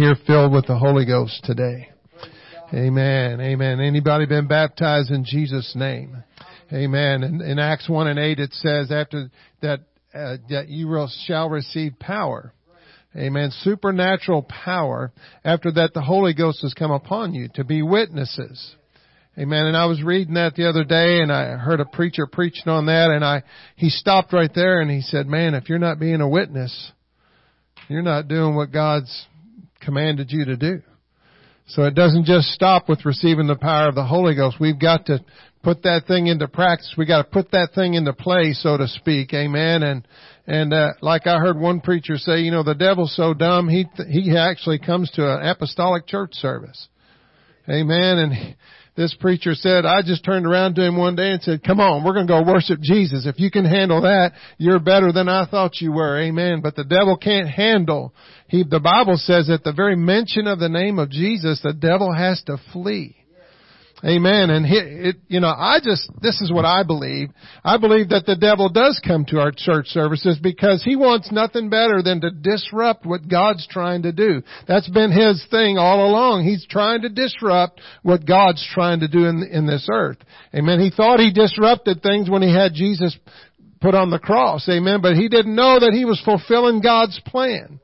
here filled with the Holy Ghost today. Amen. Amen. Anybody been baptized in Jesus' name? Amen. In, in Acts 1 and 8 it says after that, uh, that you will, shall receive power. Amen. Supernatural power. After that the Holy Ghost has come upon you to be witnesses. Amen. And I was reading that the other day and I heard a preacher preaching on that and I, he stopped right there and he said, man, if you're not being a witness, you're not doing what God's commanded you to do. So it doesn't just stop with receiving the power of the Holy Ghost. We've got to put that thing into practice. We got to put that thing into play, so to speak. Amen. And and uh, like I heard one preacher say, you know, the devil's so dumb he he actually comes to an apostolic church service. Amen. And this preacher said, I just turned around to him one day and said, come on, we're going to go worship Jesus. If you can handle that, you're better than I thought you were. Amen. But the devil can't handle. He, the Bible says at the very mention of the name of Jesus, the devil has to flee. Amen. And he, it, you know, I just, this is what I believe. I believe that the devil does come to our church services because he wants nothing better than to disrupt what God's trying to do. That's been his thing all along. He's trying to disrupt what God's trying to do in, in this earth. Amen. He thought he disrupted things when he had Jesus put on the cross. Amen. But he didn't know that he was fulfilling God's plan.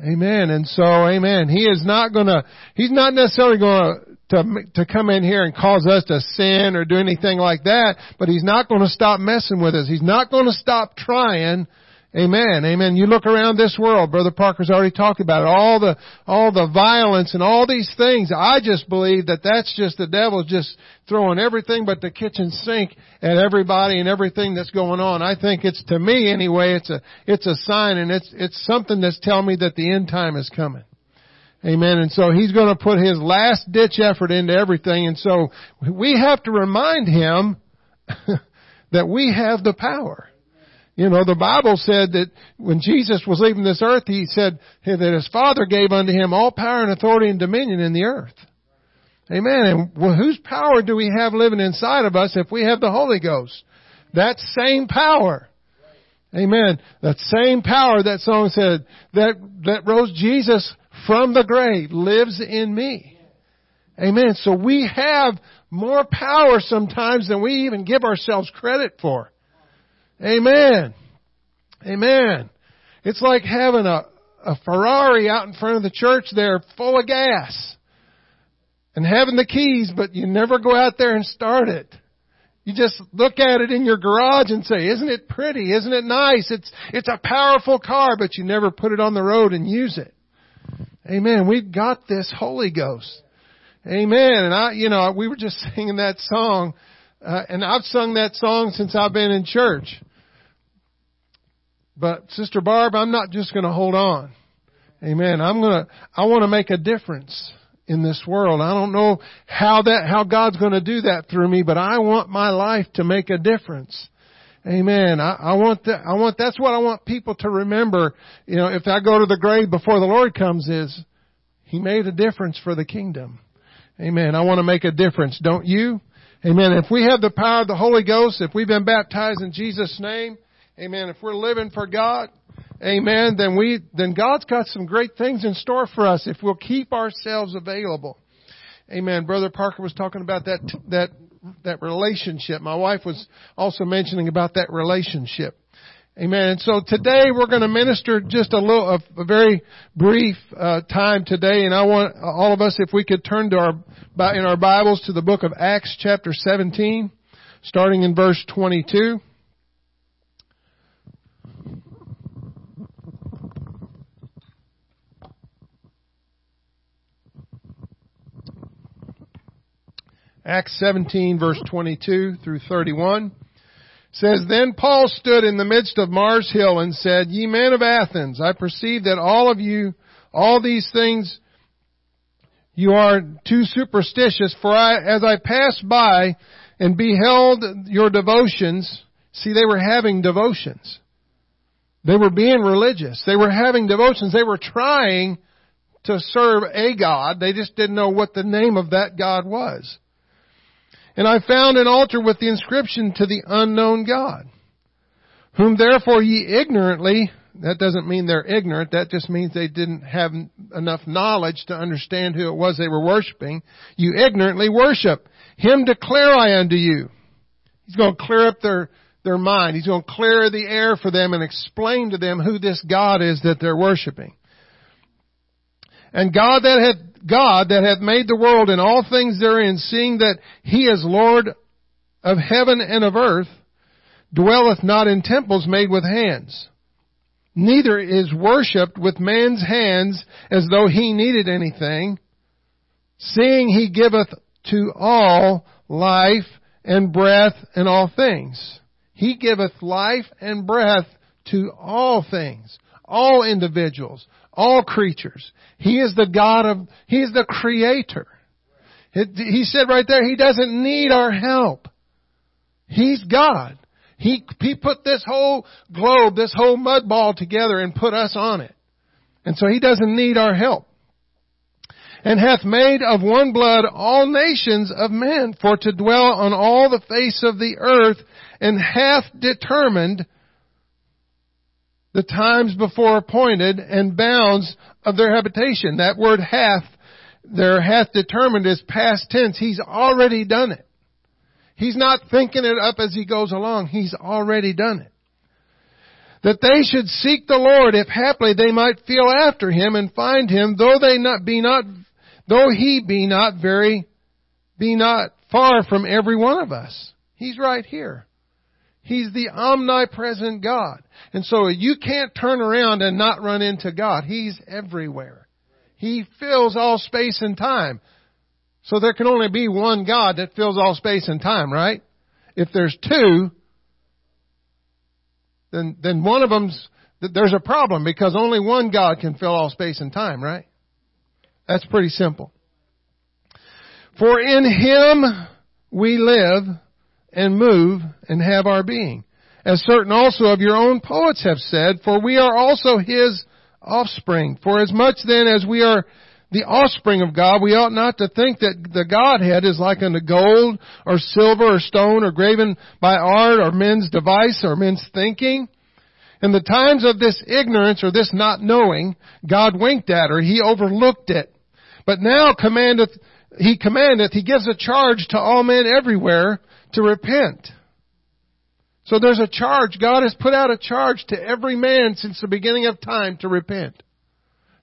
Amen. And so, amen. He is not gonna, he's not necessarily gonna to, to come in here and cause us to sin or do anything like that, but He's not going to stop messing with us. He's not going to stop trying. Amen. Amen. You look around this world, Brother Parker's already talked about it, all the, all the violence and all these things. I just believe that that's just the devil just throwing everything but the kitchen sink at everybody and everything that's going on. I think it's, to me anyway, it's a, it's a sign and it's, it's something that's telling me that the end time is coming. Amen. And so he's going to put his last ditch effort into everything. And so we have to remind him that we have the power. You know, the Bible said that when Jesus was leaving this earth, he said that his Father gave unto him all power and authority and dominion in the earth. Amen. And whose power do we have living inside of us if we have the Holy Ghost? That same power. Amen. That same power that song said that, that rose Jesus from the grave lives in me. Amen. So we have more power sometimes than we even give ourselves credit for. Amen. Amen. It's like having a, a Ferrari out in front of the church there full of gas and having the keys, but you never go out there and start it. You just look at it in your garage and say, isn't it pretty? Isn't it nice? It's, it's a powerful car, but you never put it on the road and use it. Amen. We've got this Holy Ghost. Amen. And I, you know, we were just singing that song, uh, and I've sung that song since I've been in church. But Sister Barb, I'm not just going to hold on. Amen. I'm going to, I want to make a difference in this world. I don't know how that, how God's going to do that through me, but I want my life to make a difference. Amen. I, I want that, I want, that's what I want people to remember. You know, if I go to the grave before the Lord comes is, He made a difference for the kingdom. Amen. I want to make a difference, don't you? Amen. If we have the power of the Holy Ghost, if we've been baptized in Jesus' name, amen, if we're living for God, amen, then we, then God's got some great things in store for us if we'll keep ourselves available. Amen. Brother Parker was talking about that, that that relationship. My wife was also mentioning about that relationship. Amen. And so today we're going to minister just a little, a, very brief uh, time today, and I want all of us, if we could turn to our in our Bibles to the book of Acts, chapter 17, starting in verse 22. Acts 17 verse 22 through 31 says, Then Paul stood in the midst of Mars Hill and said, Ye men of Athens, I perceive that all of you, all these things, you are too superstitious, for I, as I passed by and beheld your devotions, see they were having devotions. They were being religious. They were having devotions. They were trying to serve a God. They just didn't know what the name of that God was. And I found an altar with the inscription to the unknown God, whom therefore ye ignorantly That doesn't mean they're ignorant. That just means they didn't have enough knowledge to understand who it was they were worshiping. You ignorantly worship. Him declare I unto you. He's going to clear up their, their mind. He's going to clear the air for them and explain to them who this God is that they're worshiping. And God that hath, God that hath made the world and all things therein, seeing that He is Lord of heaven and of earth, dwelleth not in temples made with hands. Neither is worshipped with man's hands as though he needed anything, seeing he giveth to all life and breath and all things. He giveth life and breath to all things, all individuals, all creatures. He is the God of, He is the creator. He said right there, He doesn't need our help. He's God. He, he put this whole globe, this whole mud ball together and put us on it. And so He doesn't need our help. And hath made of one blood all nations of men for to dwell on all the face of the earth and hath determined the times before appointed and bounds of their habitation. That word hath, there hath determined is past tense. He's already done it. He's not thinking it up as he goes along. He's already done it. That they should seek the Lord if haply they might feel after him and find him, though they not be not, though he be not very, be not far from every one of us. He's right here. He's the omnipresent God. And so you can't turn around and not run into God. He's everywhere. He fills all space and time. So there can only be one God that fills all space and time, right? If there's two, then, then one of them's, there's a problem because only one God can fill all space and time, right? That's pretty simple. For in Him we live and move and have our being. As certain also of your own poets have said, for we are also His offspring. For as much then as we are the offspring of God, we ought not to think that the Godhead is like unto gold or silver or stone or graven by art or men's device or men's thinking. In the times of this ignorance or this not knowing, God winked at her. He overlooked it. But now commandeth, He commandeth, He gives a charge to all men everywhere to repent. So there's a charge. God has put out a charge to every man since the beginning of time to repent.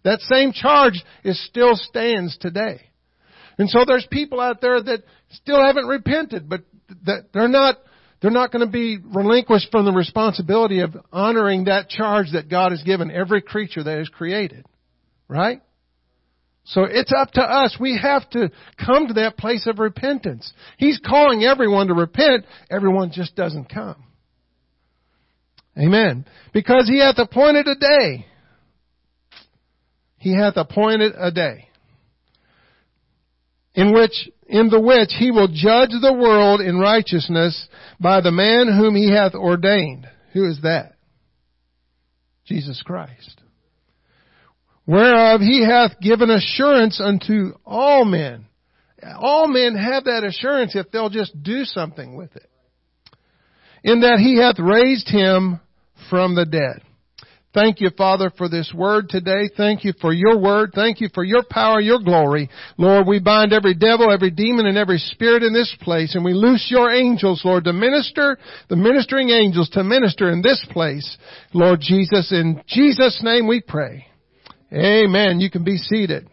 That same charge is still stands today. And so there's people out there that still haven't repented, but that they're not they're not going to be relinquished from the responsibility of honoring that charge that God has given every creature that is created. Right? So it's up to us. We have to come to that place of repentance. He's calling everyone to repent. Everyone just doesn't come. Amen. Because he hath appointed a day he hath appointed a day in which in the which he will judge the world in righteousness by the man whom he hath ordained. Who is that? Jesus Christ. Whereof he hath given assurance unto all men. All men have that assurance if they'll just do something with it. In that he hath raised him from the dead. Thank you, Father, for this word today. Thank you for your word. Thank you for your power, your glory. Lord, we bind every devil, every demon, and every spirit in this place, and we loose your angels, Lord, to minister, the ministering angels to minister in this place. Lord Jesus, in Jesus' name we pray. Amen. You can be seated.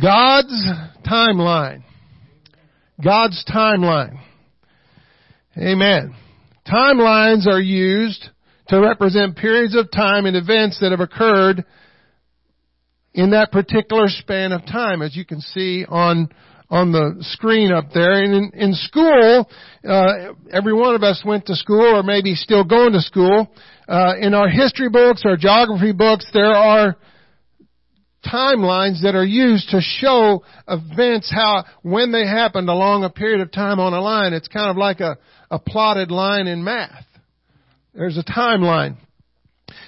God's timeline. God's timeline. Amen. Timelines are used to represent periods of time and events that have occurred in that particular span of time, as you can see on on the screen up there. And in, in school, uh, every one of us went to school, or maybe still going to school. Uh, in our history books, our geography books, there are timelines that are used to show events how when they happened along a period of time on a line. It's kind of like a, a plotted line in math. There's a timeline.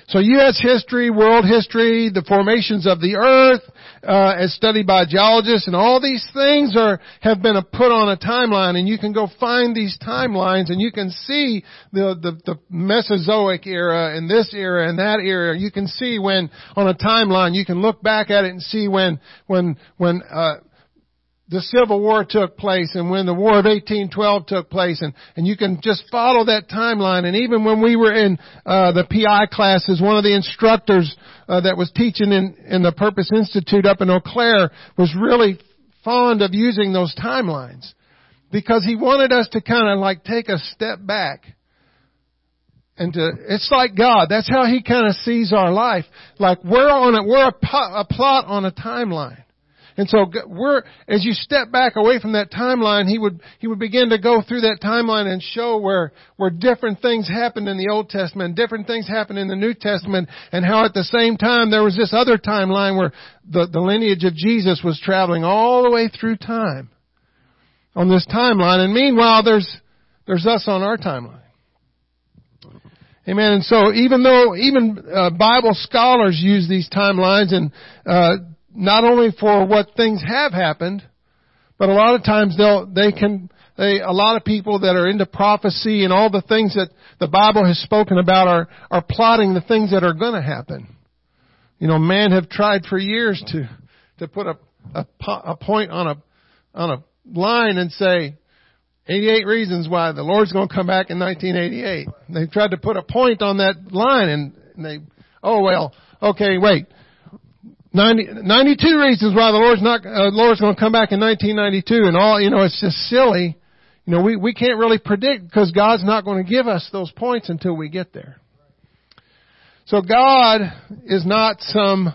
So U.S. history, world history, the formations of the earth, uh, as studied by geologists, and all these things are have been put on a timeline, and you can go find these timelines, and you can see the, the the Mesozoic era and this era and that era. You can see when on a timeline, you can look back at it and see when when when. Uh, the Civil War took place and when the War of 1812 took place and, and you can just follow that timeline and even when we were in uh, the PI classes, one of the instructors uh, that was teaching in, in the Purpose Institute up in Eau Claire was really fond of using those timelines because he wanted us to kind of like take a step back and to, it's like God. That's how He kind of sees our life. Like we're on a, we're a, a plot on a timeline. And so we're, as you step back away from that timeline, he would, he would begin to go through that timeline and show where, where different things happened in the Old Testament, different things happened in the New Testament, and how at the same time there was this other timeline where the, the lineage of Jesus was traveling all the way through time on this timeline. And meanwhile, there's, there's us on our timeline. Amen. And so even though even uh, Bible scholars use these timelines and uh, not only for what things have happened, but a lot of times they'll, they can, they, a lot of people that are into prophecy and all the things that the Bible has spoken about are, are plotting the things that are to happen. You know, man have tried for years to, to put a, a, a point on a, on a line and say, 88 reasons why the Lord's going to come back in 1988. They tried to put a point on that line and they, oh well, okay, wait. 90, 92 reasons why the Lord's not, uh, Lord's going to come back in 1992 and all, you know, it's just silly. You know, we, we can't really predict because God's not going to give us those points until we get there. So God is not some,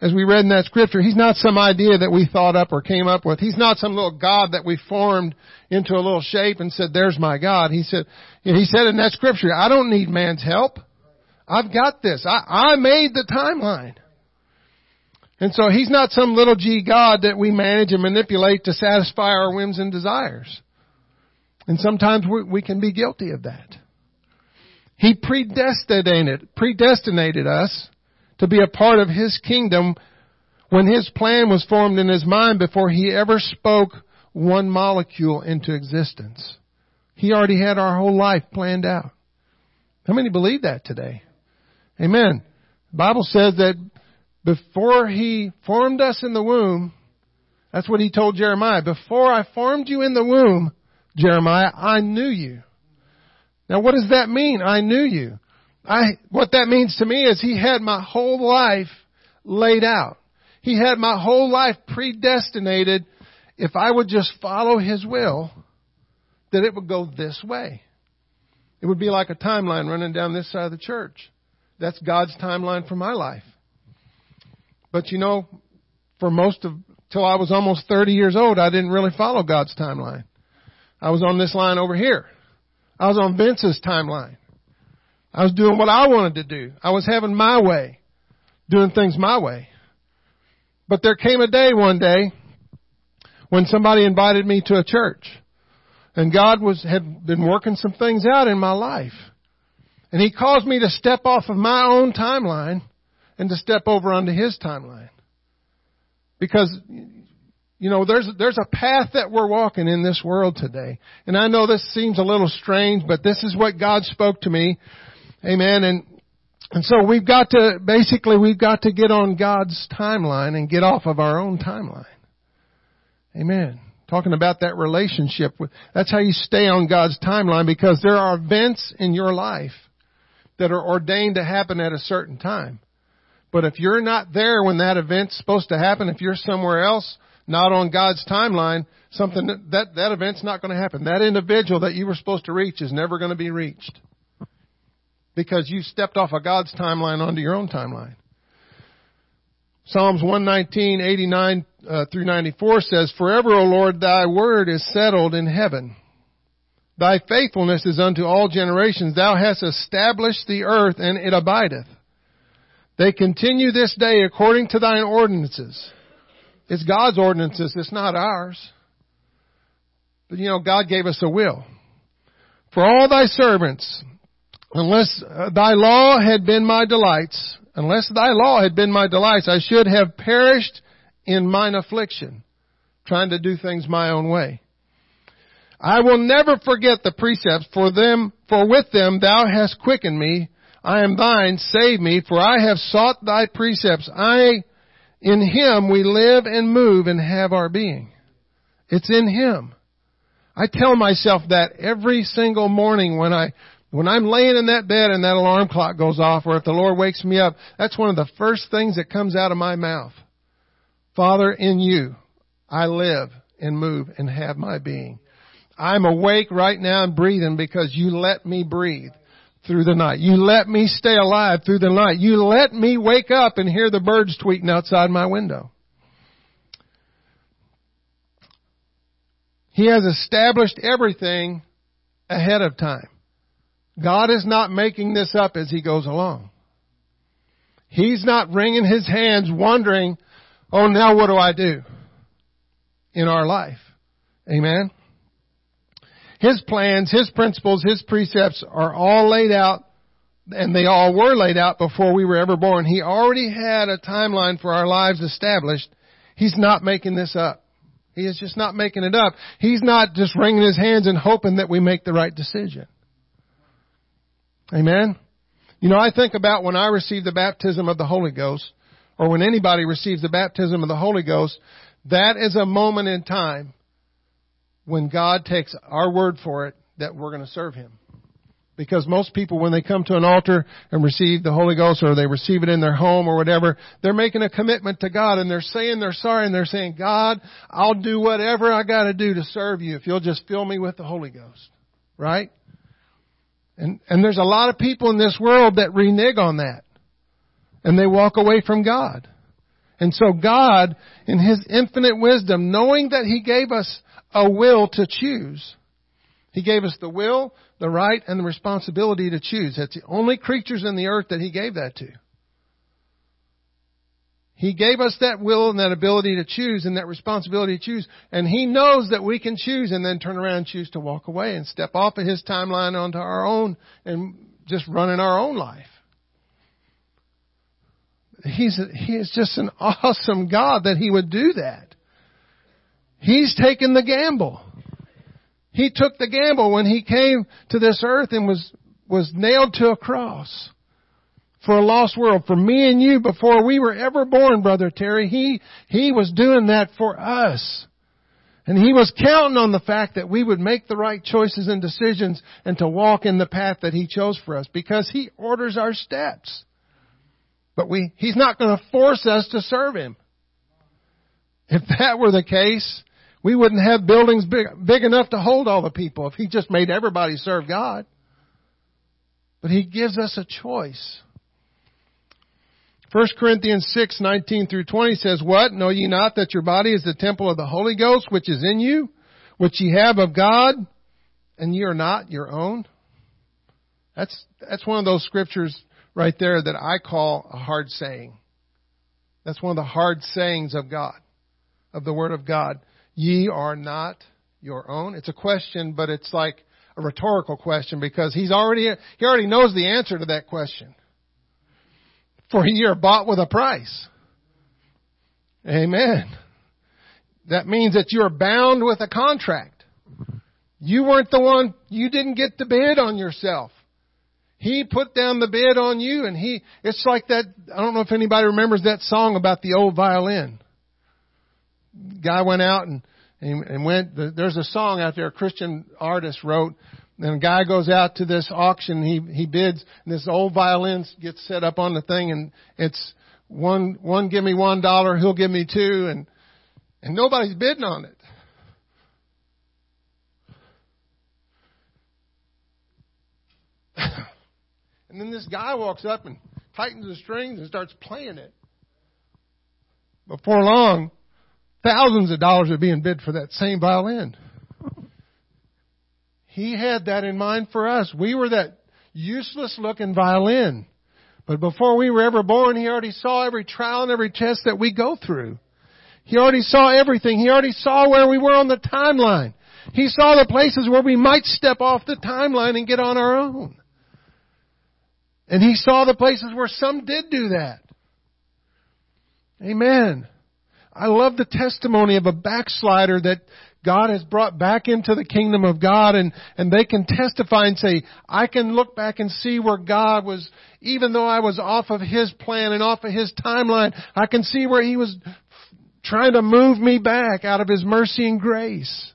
as we read in that scripture, He's not some idea that we thought up or came up with. He's not some little God that we formed into a little shape and said, there's my God. He said, He said in that scripture, I don't need man's help. I've got this. I, I made the timeline. And so he's not some little g God that we manage and manipulate to satisfy our whims and desires. And sometimes we, we can be guilty of that. He predestinated, predestinated us to be a part of his kingdom when his plan was formed in his mind before he ever spoke one molecule into existence. He already had our whole life planned out. How many believe that today? Amen. The Bible says that before he formed us in the womb, that's what he told Jeremiah. Before I formed you in the womb, Jeremiah, I knew you. Now what does that mean? I knew you. I, what that means to me is he had my whole life laid out. He had my whole life predestinated if I would just follow his will, that it would go this way. It would be like a timeline running down this side of the church. That's God's timeline for my life. But you know, for most of, till I was almost 30 years old, I didn't really follow God's timeline. I was on this line over here. I was on Vince's timeline. I was doing what I wanted to do. I was having my way, doing things my way. But there came a day one day when somebody invited me to a church. And God was, had been working some things out in my life. And He caused me to step off of my own timeline and to step over onto his timeline. Because, you know, there's, there's a path that we're walking in this world today. And I know this seems a little strange, but this is what God spoke to me. Amen. And, and so we've got to, basically we've got to get on God's timeline and get off of our own timeline. Amen. Talking about that relationship. With, that's how you stay on God's timeline because there are events in your life that are ordained to happen at a certain time. But if you're not there when that event's supposed to happen, if you're somewhere else, not on God's timeline, something that, that, event's not going to happen. That individual that you were supposed to reach is never going to be reached. Because you stepped off of God's timeline onto your own timeline. Psalms 119, 89 uh, through 94 says, Forever, O Lord, thy word is settled in heaven. Thy faithfulness is unto all generations. Thou hast established the earth and it abideth. They continue this day according to thine ordinances. It's God's ordinances, it's not ours. But you know, God gave us a will. For all thy servants, unless uh, thy law had been my delights, unless thy law had been my delights, I should have perished in mine affliction, trying to do things my own way. I will never forget the precepts for them, for with them thou hast quickened me. I am thine, save me, for I have sought thy precepts. I, in him we live and move and have our being. It's in him. I tell myself that every single morning when I, when I'm laying in that bed and that alarm clock goes off or if the Lord wakes me up, that's one of the first things that comes out of my mouth. Father, in you, I live and move and have my being. I'm awake right now and breathing because you let me breathe through the night. You let me stay alive through the night. You let me wake up and hear the birds tweeting outside my window. He has established everything ahead of time. God is not making this up as he goes along. He's not wringing his hands wondering, oh now what do I do in our life? Amen. His plans, His principles, His precepts are all laid out and they all were laid out before we were ever born. He already had a timeline for our lives established. He's not making this up. He is just not making it up. He's not just wringing his hands and hoping that we make the right decision. Amen? You know, I think about when I received the baptism of the Holy Ghost, or when anybody receives the baptism of the Holy Ghost, that is a moment in time when God takes our word for it that we're going to serve Him. Because most people, when they come to an altar and receive the Holy Ghost or they receive it in their home or whatever, they're making a commitment to God and they're saying they're sorry and they're saying, God, I'll do whatever I gotta do to serve you if you'll just fill me with the Holy Ghost. Right? And, and there's a lot of people in this world that renege on that. And they walk away from God. And so God, in His infinite wisdom, knowing that He gave us a will to choose. He gave us the will, the right, and the responsibility to choose. That's the only creatures in the earth that He gave that to. He gave us that will and that ability to choose and that responsibility to choose. And He knows that we can choose and then turn around and choose to walk away and step off of His timeline onto our own and just run in our own life. He's, he is just an awesome God that He would do that. He's taken the gamble. He took the gamble when he came to this earth and was, was nailed to a cross for a lost world, for me and you before we were ever born, Brother Terry. He, he was doing that for us. And he was counting on the fact that we would make the right choices and decisions and to walk in the path that he chose for us because he orders our steps. But we, he's not going to force us to serve him. If that were the case, we wouldn't have buildings big, big enough to hold all the people if He just made everybody serve God. But He gives us a choice. 1 Corinthians 6, 19 through 20 says, What? Know ye not that your body is the temple of the Holy Ghost, which is in you, which ye have of God, and ye are not your own? That's, that's one of those scriptures right there that I call a hard saying. That's one of the hard sayings of God, of the Word of God. Ye are not your own. It's a question, but it's like a rhetorical question because he's already, he already knows the answer to that question. For ye are bought with a price. Amen. That means that you are bound with a contract. You weren't the one, you didn't get the bid on yourself. He put down the bid on you and he, it's like that, I don't know if anybody remembers that song about the old violin guy went out and, and, and went, there's a song out there a Christian artist wrote, and a guy goes out to this auction, he, he bids, and this old violin gets set up on the thing, and it's one, one give me one dollar, he'll give me two, and, and nobody's bidding on it. and then this guy walks up and tightens the strings and starts playing it. Before long, Thousands of dollars are being bid for that same violin. He had that in mind for us. We were that useless looking violin. But before we were ever born, He already saw every trial and every test that we go through. He already saw everything. He already saw where we were on the timeline. He saw the places where we might step off the timeline and get on our own. And he saw the places where some did do that. Amen. I love the testimony of a backslider that God has brought back into the kingdom of God and, and they can testify and say, I can look back and see where God was, even though I was off of His plan and off of His timeline, I can see where He was trying to move me back out of His mercy and grace.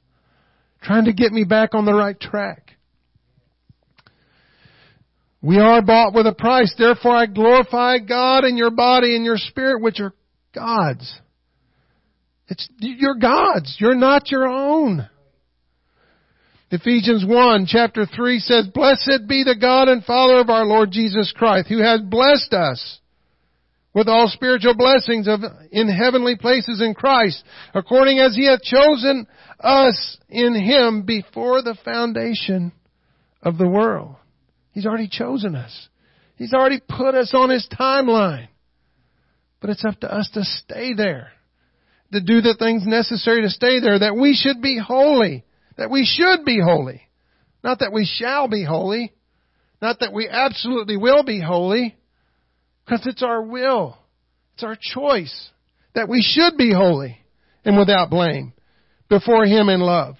Trying to get me back on the right track. We are bought with a price, therefore I glorify God in your body and your spirit, which are God's. It's, you're God's. You're not your own. Ephesians 1 chapter 3 says, Blessed be the God and Father of our Lord Jesus Christ, who has blessed us with all spiritual blessings of, in heavenly places in Christ, according as He hath chosen us in Him before the foundation of the world. He's already chosen us. He's already put us on His timeline. But it's up to us to stay there to do the things necessary to stay there, that we should be holy. That we should be holy. Not that we shall be holy. Not that we absolutely will be holy. Because it's our will. It's our choice. That we should be holy and without blame before Him in love.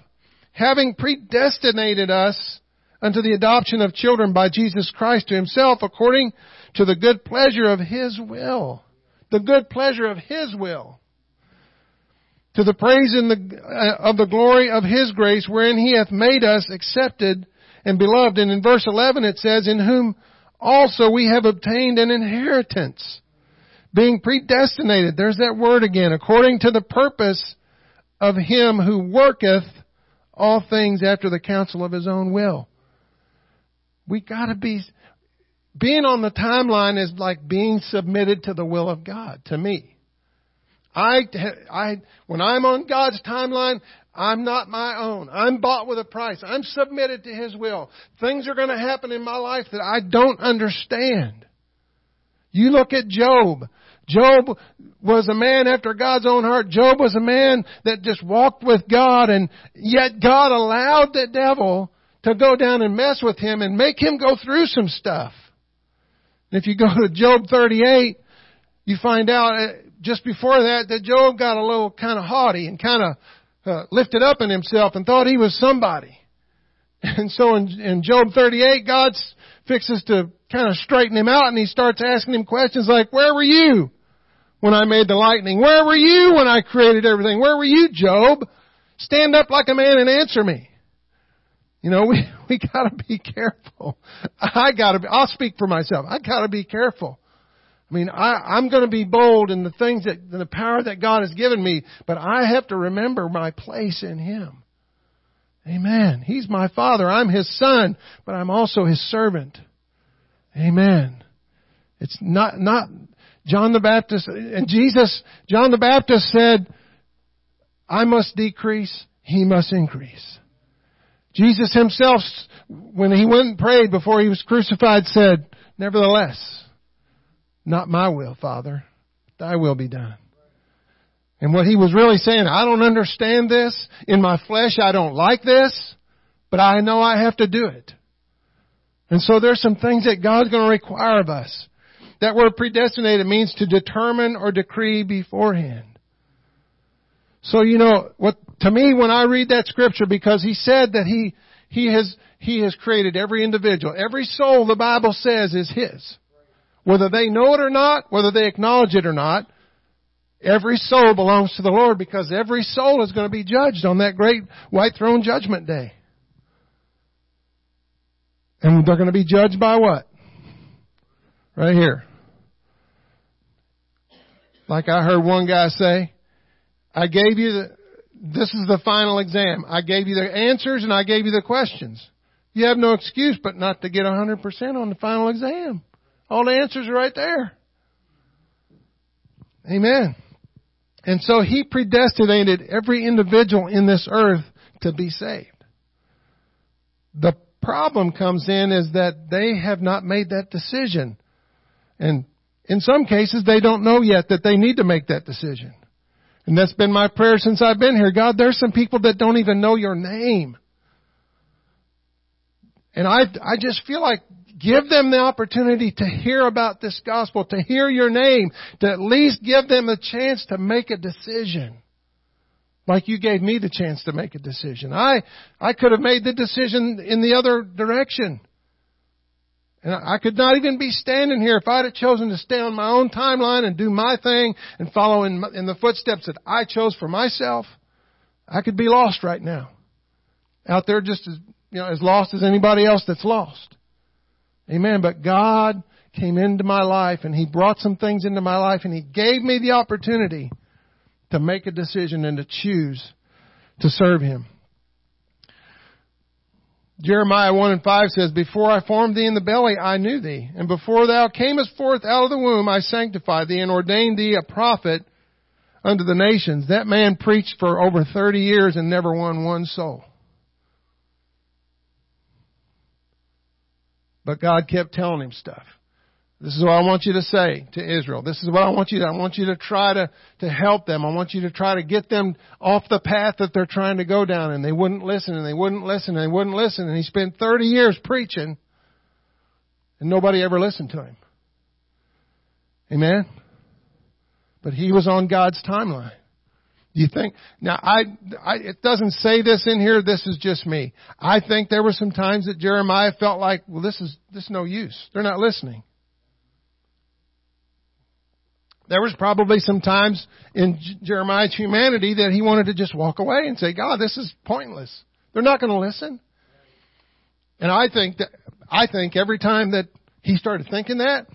Having predestinated us unto the adoption of children by Jesus Christ to Himself according to the good pleasure of His will. The good pleasure of His will to the praise the, uh, of the glory of His grace wherein He hath made us accepted and beloved. And in verse 11 it says, in whom also we have obtained an inheritance, being predestinated. There's that word again, according to the purpose of Him who worketh all things after the counsel of His own will. We gotta be, being on the timeline is like being submitted to the will of God, to me. I, I, when I'm on God's timeline, I'm not my own. I'm bought with a price. I'm submitted to His will. Things are going to happen in my life that I don't understand. You look at Job. Job was a man after God's own heart. Job was a man that just walked with God and yet God allowed the devil to go down and mess with him and make him go through some stuff. And If you go to Job 38, you find out uh, just before that that Job got a little kind of haughty and kind of uh, lifted up in himself and thought he was somebody. And so in, in Job 38, God fixes to kind of straighten him out and he starts asking him questions like, where were you when I made the lightning? Where were you when I created everything? Where were you, Job? Stand up like a man and answer me. You know, we, we gotta be careful. I gotta be, I'll speak for myself. I gotta be careful. I mean, I, I'm to be bold in the things that, the power that God has given me, but I have to remember my place in Him. Amen. He's my Father. I'm His Son, but I'm also His servant. Amen. It's not, not John the Baptist, and Jesus, John the Baptist said, I must decrease, He must increase. Jesus Himself, when He went and prayed before He was crucified, said, Nevertheless, not my will, Father. Thy will be done. And what he was really saying, I don't understand this. In my flesh, I don't like this, but I know I have to do it. And so there's some things that God's going to require of us. That word predestinated means to determine or decree beforehand. So you know, what, to me when I read that scripture, because he said that he, he has, he has created every individual. Every soul the Bible says is his. Whether they know it or not, whether they acknowledge it or not, every soul belongs to the Lord because every soul is going to be judged on that great white throne judgment day. And they're going to be judged by what? Right here. Like I heard one guy say, I gave you the, this is the final exam. I gave you the answers and I gave you the questions. You have no excuse but not to get 100% on the final exam. All the answers are right there. Amen. And so he predestinated every individual in this earth to be saved. The problem comes in is that they have not made that decision. And in some cases, they don't know yet that they need to make that decision. And that's been my prayer since I've been here. God, there's some people that don't even know your name. And I, I just feel like Give them the opportunity to hear about this gospel, to hear your name, to at least give them a chance to make a decision. Like you gave me the chance to make a decision. I, I could have made the decision in the other direction. And I could not even be standing here if I'd have chosen to stay on my own timeline and do my thing and follow in, in the footsteps that I chose for myself. I could be lost right now. Out there just as, you know, as lost as anybody else that's lost. Amen. But God came into my life and He brought some things into my life and He gave me the opportunity to make a decision and to choose to serve Him. Jeremiah 1 and 5 says, Before I formed thee in the belly, I knew thee. And before thou camest forth out of the womb, I sanctified thee and ordained thee a prophet unto the nations. That man preached for over 30 years and never won one soul. But God kept telling him stuff. This is what I want you to say to Israel. This is what I want you to, I want you to try to, to help them. I want you to try to get them off the path that they're trying to go down. And they wouldn't listen and they wouldn't listen and they wouldn't listen. And he spent 30 years preaching and nobody ever listened to him. Amen? But he was on God's timeline. Do you think? Now, I, I, it doesn't say this in here. This is just me. I think there were some times that Jeremiah felt like, well, this is this is no use. They're not listening. There was probably some times in Jeremiah's humanity that he wanted to just walk away and say, God, this is pointless. They're not going to listen. And I think that, I think every time that he started thinking that,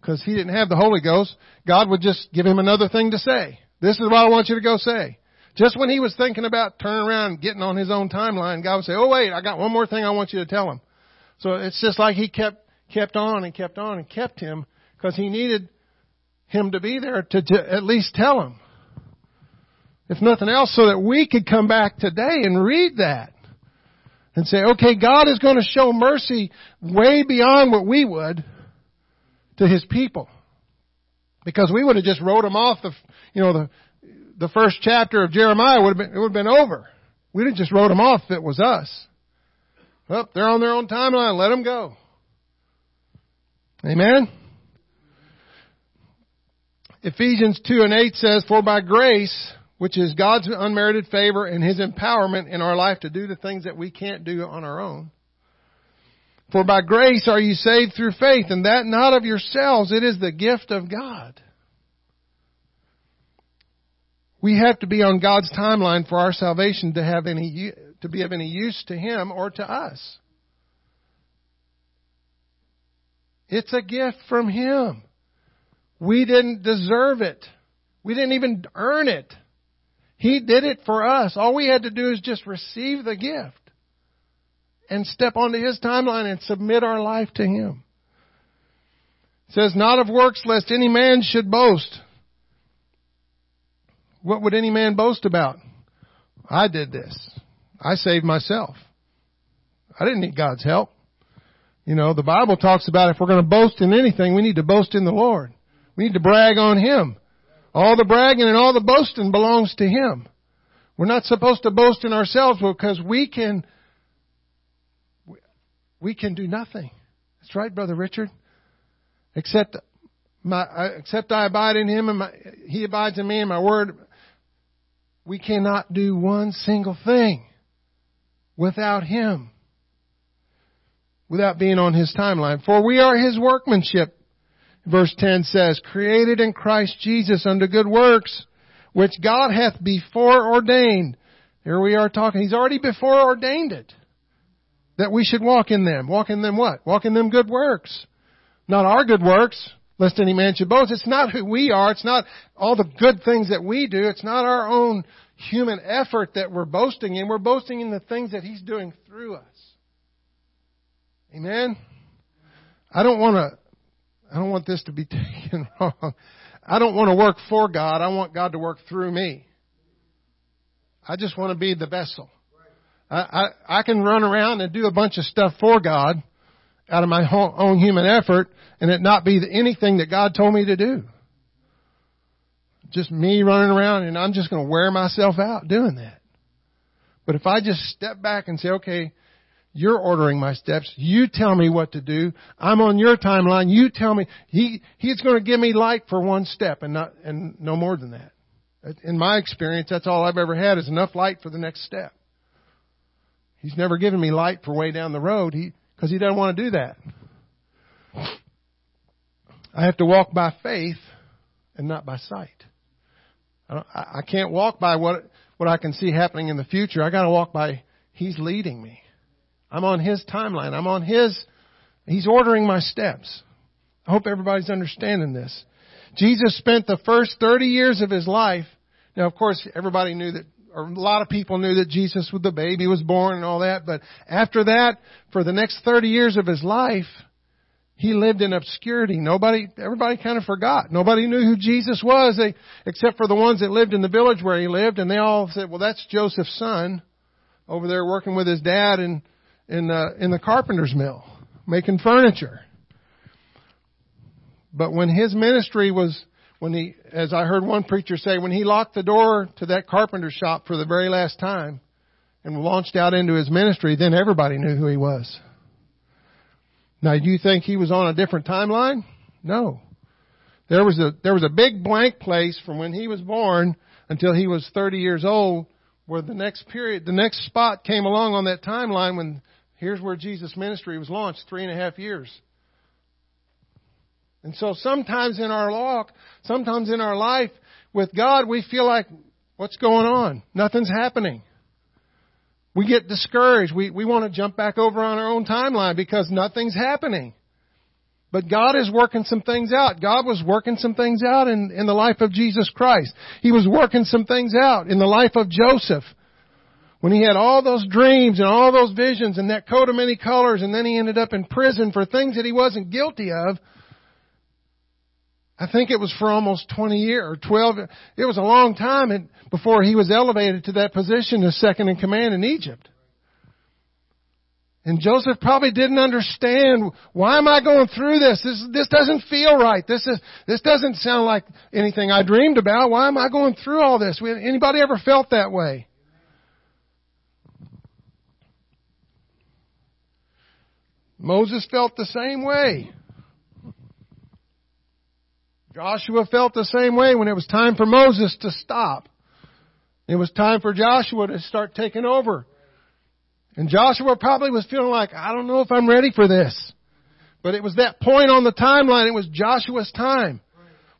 because he didn't have the Holy Ghost, God would just give him another thing to say. This is what I want you to go say. Just when he was thinking about turning around and getting on his own timeline, God would say, oh wait, I got one more thing I want you to tell him. So it's just like he kept, kept on and kept on and kept him because he needed him to be there to, to at least tell him. If nothing else, so that we could come back today and read that and say, okay, God is going to show mercy way beyond what we would to His people. Because we would have just wrote them off the, you know, the, the first chapter of Jeremiah would have been, it would have been over. We'd have just wrote them off if it was us. Well, they're on their own timeline. Let them go. Amen? Ephesians 2 and 8 says, For by grace, which is God's unmerited favor and His empowerment in our life to do the things that we can't do on our own. For by grace are you saved through faith, and that not of yourselves, it is the gift of God. We have to be on God's timeline for our salvation to have any, to be of any use to Him or to us. It's a gift from Him. We didn't deserve it. We didn't even earn it. He did it for us. All we had to do is just receive the gift and step onto His timeline and submit our life to Him. It says, not of works lest any man should boast. What would any man boast about? I did this. I saved myself. I didn't need God's help. You know, the Bible talks about if we're going to boast in anything, we need to boast in the Lord. We need to brag on Him. All the bragging and all the boasting belongs to Him. We're not supposed to boast in ourselves because we can, we can do nothing. That's right, Brother Richard. Except my, uh, except I abide in Him and my, He abides in me and my word. We cannot do one single thing without Him. Without being on His timeline. For we are His workmanship verse 10 says, created in Christ Jesus unto good works, which God hath before ordained. Here we are talking, He's already before ordained it. That we should walk in them. Walk in them what? Walk in them good works. Not our good works, lest any man should boast. It's not who we are. It's not all the good things that we do. It's not our own human effort that we're boasting in. We're boasting in the things that He's doing through us. Amen? I don't want to I don't want this to be taken wrong. I don't want to work for God. I want God to work through me. I just want to be the vessel. I, I, I can run around and do a bunch of stuff for God out of my own human effort and it not be anything that God told me to do. Just me running around and I'm just going to wear myself out doing that. But if I just step back and say, okay, You're ordering my steps. You tell me what to do. I'm on your timeline. You tell me. He, he's going to give me light for one step and not, and no more than that. In my experience, that's all I've ever had is enough light for the next step. He's never given me light for way down the road. He, cause he doesn't want to do that. I have to walk by faith and not by sight. I, I can't walk by what, what I can see happening in the future. I gotta walk by, He's leading me. I'm on His timeline. I'm on His, He's ordering my steps. I hope everybody's understanding this. Jesus spent the first 30 years of His life. Now, of course, everybody knew that, or a lot of people knew that Jesus was the baby was born and all that, but after that, for the next 30 years of His life, he lived in obscurity. Nobody, everybody kind of forgot. Nobody knew who Jesus was, they, except for the ones that lived in the village where he lived, and they all said, "Well, that's Joseph's son, over there working with his dad in in the in the carpenter's mill, making furniture." But when his ministry was, when he, as I heard one preacher say, when he locked the door to that carpenter shop for the very last time, and launched out into his ministry, then everybody knew who he was. Now, do you think he was on a different timeline? No. There was a, there was a big blank place from when he was born until he was 30 years old where the next period, the next spot came along on that timeline when here's where Jesus' ministry was launched, three and a half years. And so sometimes in our walk, sometimes in our life with God, we feel like, what's going on? Nothing's happening. We get discouraged. We, we want to jump back over on our own timeline because nothing's happening. But God is working some things out. God was working some things out in, in the life of Jesus Christ. He was working some things out in the life of Joseph. When he had all those dreams and all those visions and that coat of many colors and then he ended up in prison for things that he wasn't guilty of, I think it was for almost 20 years or 12. It was a long time before he was elevated to that position as second in command in Egypt. And Joseph probably didn't understand why am I going through this? This this doesn't feel right. This is this doesn't sound like anything I dreamed about. Why am I going through all this? Anybody ever felt that way? Moses felt the same way. Joshua felt the same way when it was time for Moses to stop. It was time for Joshua to start taking over. And Joshua probably was feeling like, I don't know if I'm ready for this. But it was that point on the timeline, it was Joshua's time.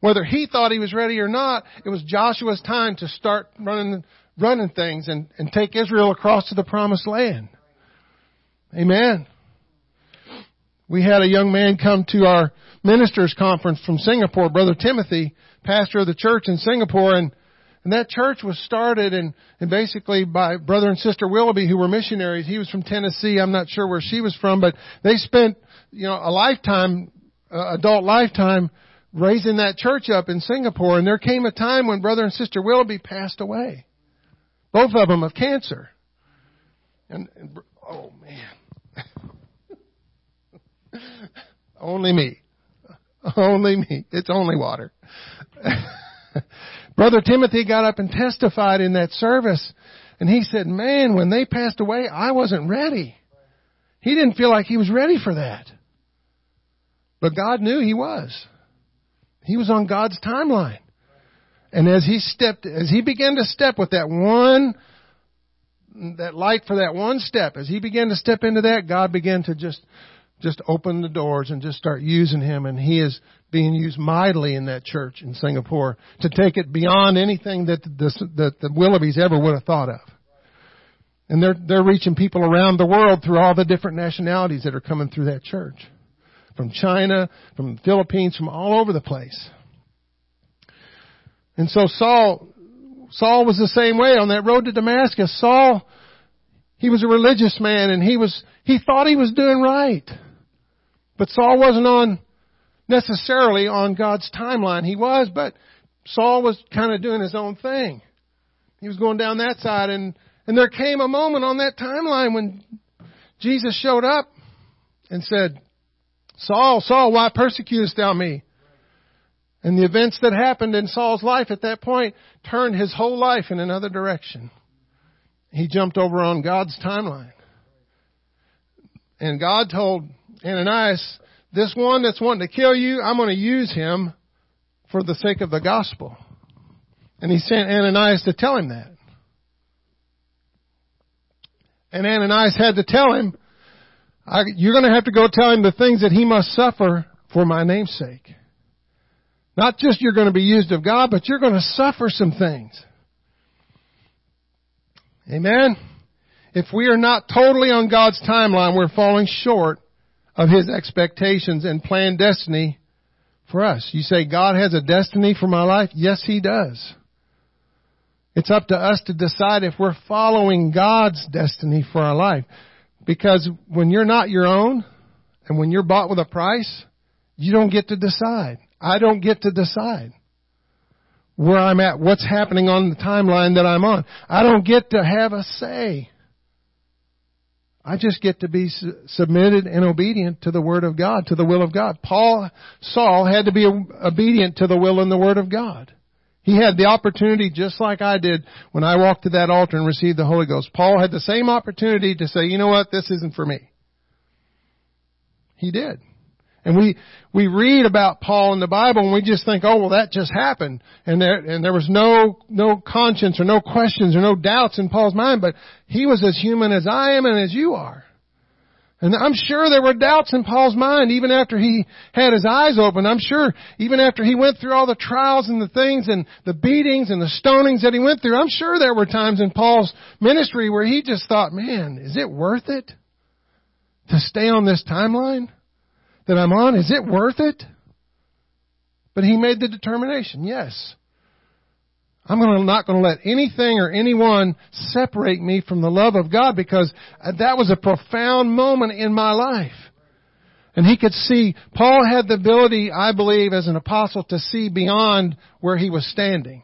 Whether he thought he was ready or not, it was Joshua's time to start running, running things and, and take Israel across to the promised land. Amen. We had a young man come to our ministers conference from Singapore, Brother Timothy, pastor of the church in Singapore, and and that church was started and, and basically by brother and sister Willoughby who were missionaries. He was from Tennessee. I'm not sure where she was from, but they spent, you know, a lifetime, uh, adult lifetime raising that church up in Singapore. And there came a time when brother and sister Willoughby passed away. Both of them of cancer. And, and oh man. Only me. Only me. It's only water. Brother Timothy got up and testified in that service, and he said, man, when they passed away, I wasn't ready. He didn't feel like he was ready for that. But God knew he was. He was on God's timeline. And as he stepped, as he began to step with that one, that light for that one step, as he began to step into that, God began to just just open the doors and just start using him. And he is being used mightily in that church in Singapore to take it beyond anything that the, that the Willoughbys ever would have thought of. And they're, they're reaching people around the world through all the different nationalities that are coming through that church. From China, from the Philippines, from all over the place. And so Saul, Saul was the same way on that road to Damascus. Saul, he was a religious man and he was, he thought he was doing right. But Saul wasn't on necessarily on God's timeline. He was, but Saul was kind of doing his own thing. He was going down that side and, and there came a moment on that timeline when Jesus showed up and said, Saul, Saul, why persecutest thou me? And the events that happened in Saul's life at that point turned his whole life in another direction. He jumped over on God's timeline. and God told Ananias, this one that's wanting to kill you, I'm going to use him for the sake of the gospel. And he sent Ananias to tell him that. And Ananias had to tell him, you're going to have to go tell him the things that he must suffer for my name's sake. Not just you're going to be used of God, but you're going to suffer some things. Amen? If we are not totally on God's timeline, we're falling short of His expectations and planned destiny for us. You say, God has a destiny for my life? Yes, He does. It's up to us to decide if we're following God's destiny for our life. Because when you're not your own, and when you're bought with a price, you don't get to decide. I don't get to decide where I'm at, what's happening on the timeline that I'm on. I don't get to have a say. I just get to be submitted and obedient to the Word of God, to the will of God. Paul, Saul had to be obedient to the will and the Word of God. He had the opportunity just like I did when I walked to that altar and received the Holy Ghost. Paul had the same opportunity to say, you know what, this isn't for me. He did. And we, we read about Paul in the Bible and we just think, oh, well, that just happened. And there, and there was no, no conscience or no questions or no doubts in Paul's mind, but he was as human as I am and as you are. And I'm sure there were doubts in Paul's mind even after he had his eyes open. I'm sure even after he went through all the trials and the things and the beatings and the stonings that he went through, I'm sure there were times in Paul's ministry where he just thought, man, is it worth it to stay on this timeline? That I'm on, is it worth it? But he made the determination, yes. I'm gonna, not going to let anything or anyone separate me from the love of God because that was a profound moment in my life. And he could see, Paul had the ability, I believe, as an apostle to see beyond where he was standing.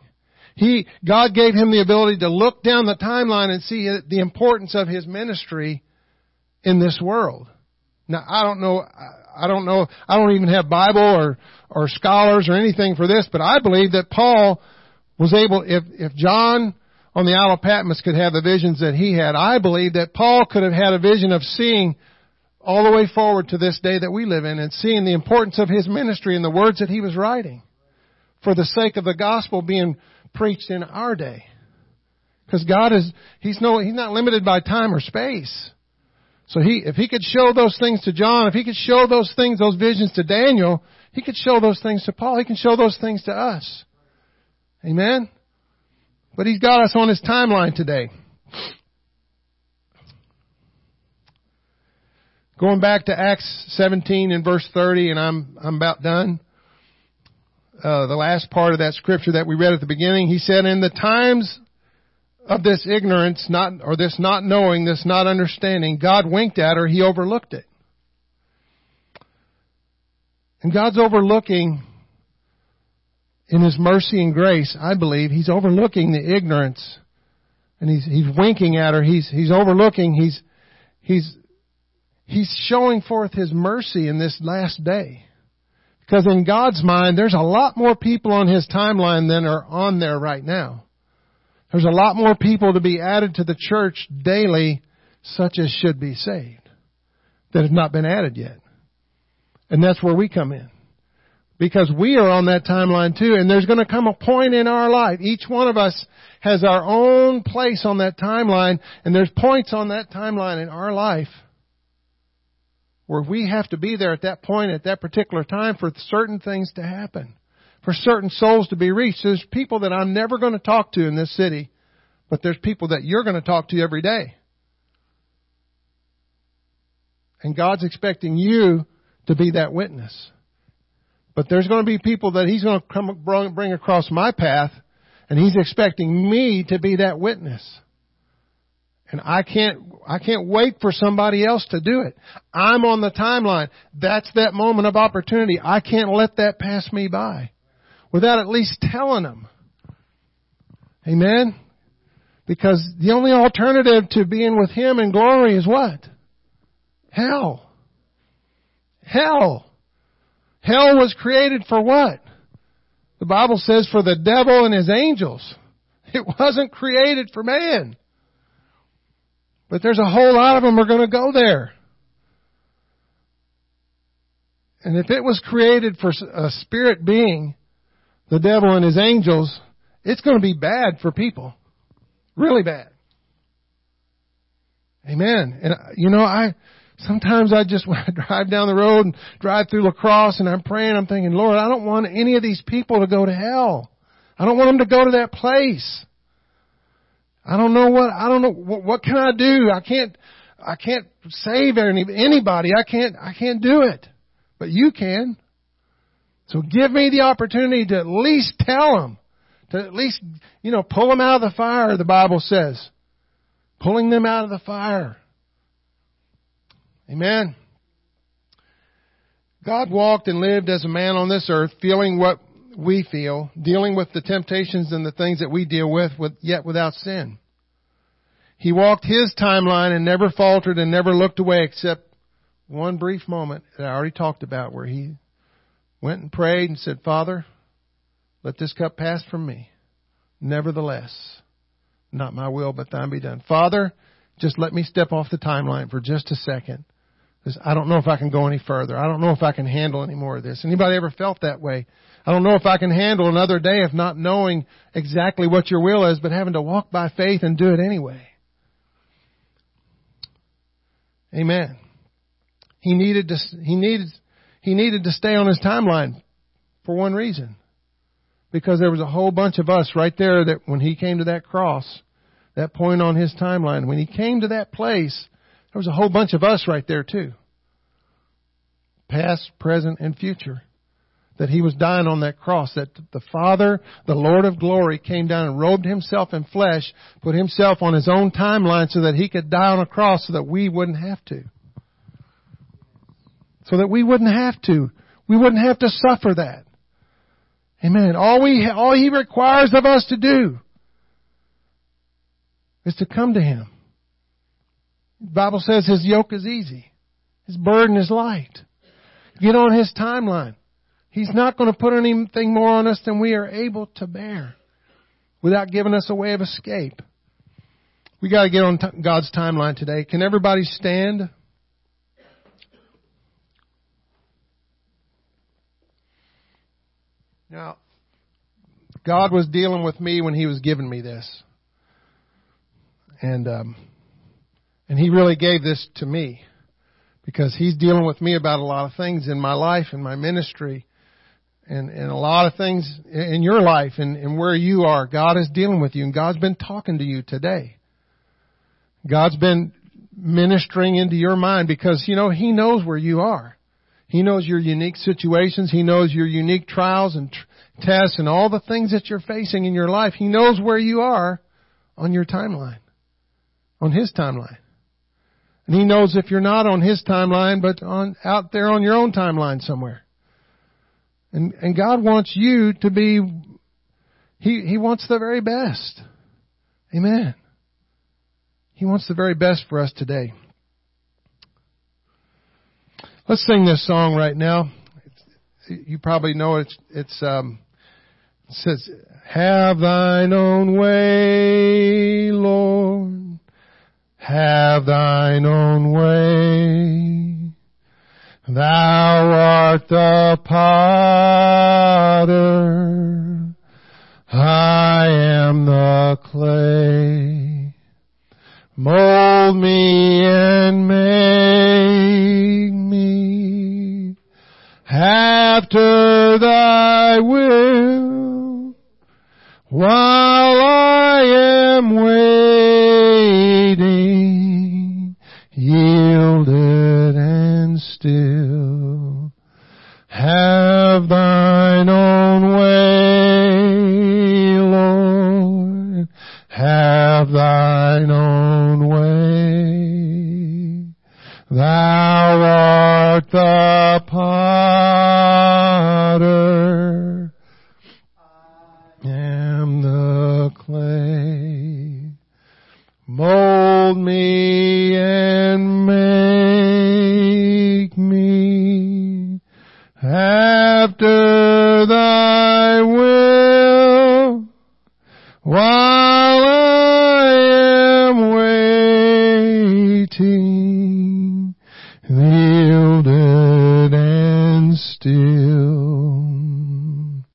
He, God gave him the ability to look down the timeline and see the importance of his ministry in this world. Now, I don't know, I don't know, I don't even have Bible or, or scholars or anything for this, but I believe that Paul was able, if, if John on the Isle of Patmos could have the visions that he had, I believe that Paul could have had a vision of seeing all the way forward to this day that we live in and seeing the importance of his ministry and the words that he was writing for the sake of the gospel being preached in our day. Because God is, He's no, He's not limited by time or space. So he, if he could show those things to John, if he could show those things, those visions to Daniel, he could show those things to Paul. He can show those things to us. Amen? But he's got us on his timeline today. Going back to Acts 17 and verse 30, and I'm, I'm about done. Uh, the last part of that scripture that we read at the beginning, he said, in the times of this ignorance, not, or this not knowing, this not understanding, God winked at her, He overlooked it. And God's overlooking in His mercy and grace, I believe, He's overlooking the ignorance. And He's, He's winking at her. He's, He's overlooking, He's, He's, He's showing forth His mercy in this last day. Because in God's mind, there's a lot more people on His timeline than are on there right now. There's a lot more people to be added to the church daily, such as should be saved, that have not been added yet. And that's where we come in. Because we are on that timeline too, and there's going to come a point in our life. Each one of us has our own place on that timeline, and there's points on that timeline in our life where we have to be there at that point at that particular time for certain things to happen for certain souls to be reached. There's people that I'm never going to talk to in this city, but there's people that you're going to talk to every day. And God's expecting you to be that witness. But there's going to be people that He's going to come bring across my path, and He's expecting me to be that witness. And I can't, I can't wait for somebody else to do it. I'm on the timeline. That's that moment of opportunity. I can't let that pass me by without at least telling them. Amen? Because the only alternative to being with Him in glory is what? Hell. Hell. Hell was created for what? The Bible says for the devil and his angels. It wasn't created for man. But there's a whole lot of them are going to go there. And if it was created for a spirit being, the devil and his angels, it's going to be bad for people. Really bad. Amen. And uh, you know, I, sometimes I just, when I drive down the road and drive through La Crosse and I'm praying, I'm thinking, Lord, I don't want any of these people to go to hell. I don't want them to go to that place. I don't know what, I don't know, what, what can I do? I can't, I can't save any, anybody. I can't, I can't do it. But you can. So give me the opportunity to at least tell them. To at least, you know, pull them out of the fire, the Bible says. Pulling them out of the fire. Amen. God walked and lived as a man on this earth, feeling what we feel, dealing with the temptations and the things that we deal with, with yet without sin. He walked his timeline and never faltered and never looked away except one brief moment that I already talked about where he went and prayed and said, Father, let this cup pass from me. Nevertheless, not my will, but thine be done. Father, just let me step off the timeline for just a second. Because I don't know if I can go any further. I don't know if I can handle any more of this. Anybody ever felt that way? I don't know if I can handle another day of not knowing exactly what your will is, but having to walk by faith and do it anyway. Amen. He needed to, he needed, he needed to stay on his timeline for one reason. Because there was a whole bunch of us right there that when he came to that cross, that point on his timeline, when he came to that place, there was a whole bunch of us right there too. Past, present, and future that he was dying on that cross, that the Father, the Lord of glory, came down and robed himself in flesh, put himself on his own timeline so that he could die on a cross so that we wouldn't have to. So that we wouldn't have to. We wouldn't have to suffer that. Amen. All we, all he requires of us to do is to come to him. The Bible says his yoke is easy. His burden is light. Get on his timeline. He's not going to put anything more on us than we are able to bear without giving us a way of escape. We got to get on t- God's timeline today. Can everybody stand? Now, God was dealing with me when He was giving me this, and um, and He really gave this to me because He's dealing with me about a lot of things in my life and my ministry and, and a lot of things in your life and, and where you are. God is dealing with you and God's been talking to you today. God's been ministering into your mind because, you know, He knows where you are. He knows your unique situations. He knows your unique trials and tr- tests and all the things that you're facing in your life. He knows where you are on your timeline, on His timeline. And He knows if you're not on His timeline, but on, out there on your own timeline somewhere. And, and God wants you to be, He, He wants the very best. Amen. He wants the very best for us today. Let's sing this song right now. You probably know it. It's, um, it says, Have thine own way, Lord. Have thine own way. Thou art the potter, I am the clay. Mold me and make me after thy will while I am waiting, yielded and still. Have thine the potter. and am the clay. Mold me and make me after thy will.